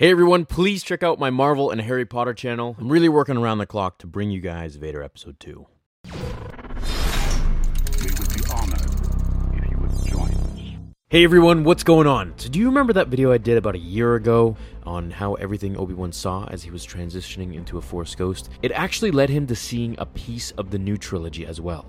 Hey everyone, please check out my Marvel and Harry Potter channel. I'm really working around the clock to bring you guys Vader Episode 2. Hey everyone, what's going on? So, do you remember that video I did about a year ago on how everything Obi Wan saw as he was transitioning into a Force Ghost? It actually led him to seeing a piece of the new trilogy as well.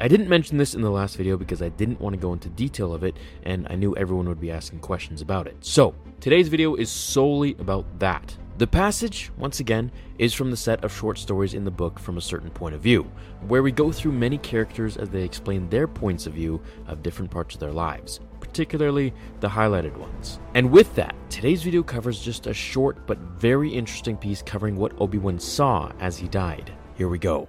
I didn't mention this in the last video because I didn't want to go into detail of it and I knew everyone would be asking questions about it. So, today's video is solely about that. The passage, once again, is from the set of short stories in the book from a certain point of view, where we go through many characters as they explain their points of view of different parts of their lives, particularly the highlighted ones. And with that, today's video covers just a short but very interesting piece covering what Obi Wan saw as he died. Here we go.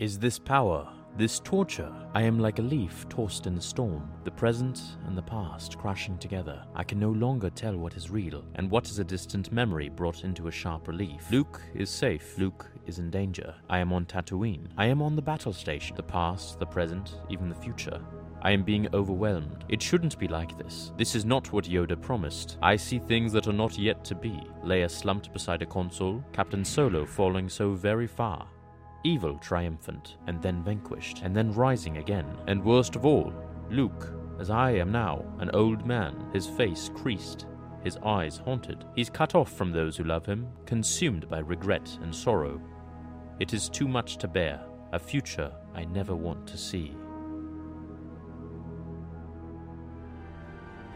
Is this power? This torture? I am like a leaf tossed in a storm, the present and the past crashing together. I can no longer tell what is real and what is a distant memory brought into a sharp relief. Luke is safe. Luke is in danger. I am on Tatooine. I am on the battle station. The past, the present, even the future. I am being overwhelmed. It shouldn't be like this. This is not what Yoda promised. I see things that are not yet to be. Leia slumped beside a console, Captain Solo falling so very far. Evil triumphant, and then vanquished, and then rising again. And worst of all, Luke, as I am now, an old man, his face creased, his eyes haunted. He's cut off from those who love him, consumed by regret and sorrow. It is too much to bear, a future I never want to see.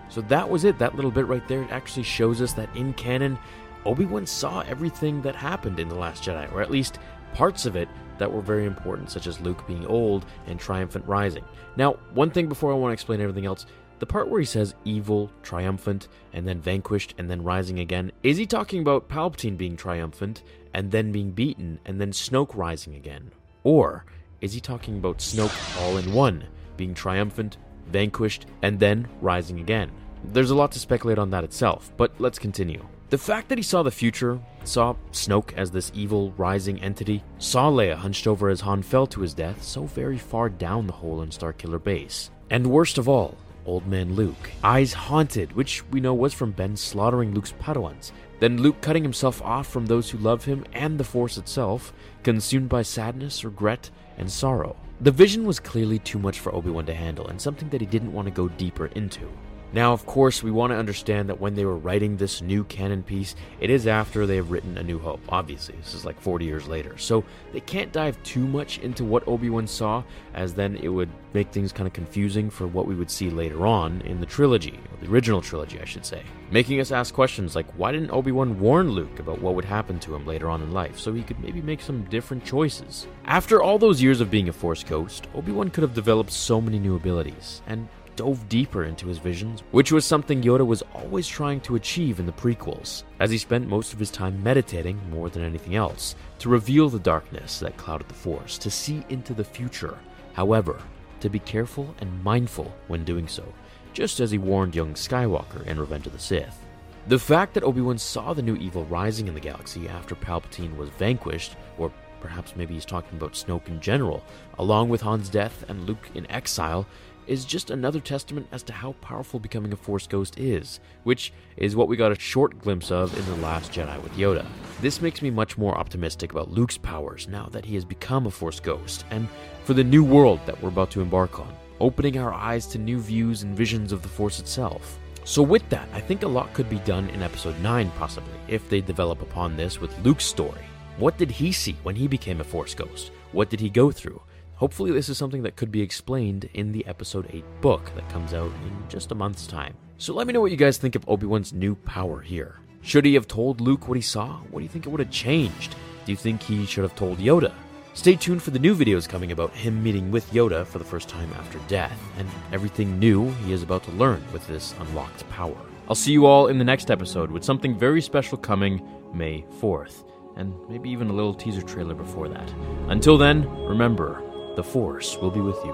So that was it. That little bit right there it actually shows us that in canon, Obi Wan saw everything that happened in The Last Jedi, or at least parts of it that were very important, such as Luke being old and triumphant rising. Now, one thing before I want to explain everything else the part where he says evil, triumphant, and then vanquished, and then rising again, is he talking about Palpatine being triumphant, and then being beaten, and then Snoke rising again? Or is he talking about Snoke all in one, being triumphant, vanquished, and then rising again? There's a lot to speculate on that itself, but let's continue. The fact that he saw the future, saw Snoke as this evil, rising entity, saw Leia hunched over as Han fell to his death so very far down the hole in Starkiller Base. And worst of all, Old Man Luke, eyes haunted, which we know was from Ben slaughtering Luke's Padawans, then Luke cutting himself off from those who love him and the Force itself, consumed by sadness, regret, and sorrow. The vision was clearly too much for Obi Wan to handle, and something that he didn't want to go deeper into. Now, of course, we want to understand that when they were writing this new canon piece, it is after they have written A New Hope. Obviously, this is like 40 years later. So they can't dive too much into what Obi Wan saw, as then it would make things kind of confusing for what we would see later on in the trilogy, or the original trilogy, I should say. Making us ask questions like why didn't Obi Wan warn Luke about what would happen to him later on in life so he could maybe make some different choices? After all those years of being a Force ghost, Obi Wan could have developed so many new abilities, and dove deeper into his visions, which was something Yoda was always trying to achieve in the prequels, as he spent most of his time meditating more than anything else, to reveal the darkness that clouded the Force, to see into the future. However, to be careful and mindful when doing so, just as he warned young Skywalker in Revenge of the Sith. The fact that Obi Wan saw the new evil rising in the galaxy after Palpatine was vanquished, or perhaps maybe he's talking about Snoke in general, along with Han's death and Luke in exile, is just another testament as to how powerful becoming a Force Ghost is, which is what we got a short glimpse of in The Last Jedi with Yoda. This makes me much more optimistic about Luke's powers now that he has become a Force Ghost, and for the new world that we're about to embark on, opening our eyes to new views and visions of the Force itself. So, with that, I think a lot could be done in Episode 9, possibly, if they develop upon this with Luke's story. What did he see when he became a Force Ghost? What did he go through? Hopefully, this is something that could be explained in the Episode 8 book that comes out in just a month's time. So let me know what you guys think of Obi Wan's new power here. Should he have told Luke what he saw? What do you think it would have changed? Do you think he should have told Yoda? Stay tuned for the new videos coming about him meeting with Yoda for the first time after death, and everything new he is about to learn with this unlocked power. I'll see you all in the next episode with something very special coming May 4th, and maybe even a little teaser trailer before that. Until then, remember, the Force will be with you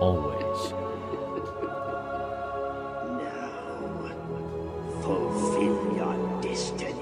always. Now, fulfill your destiny.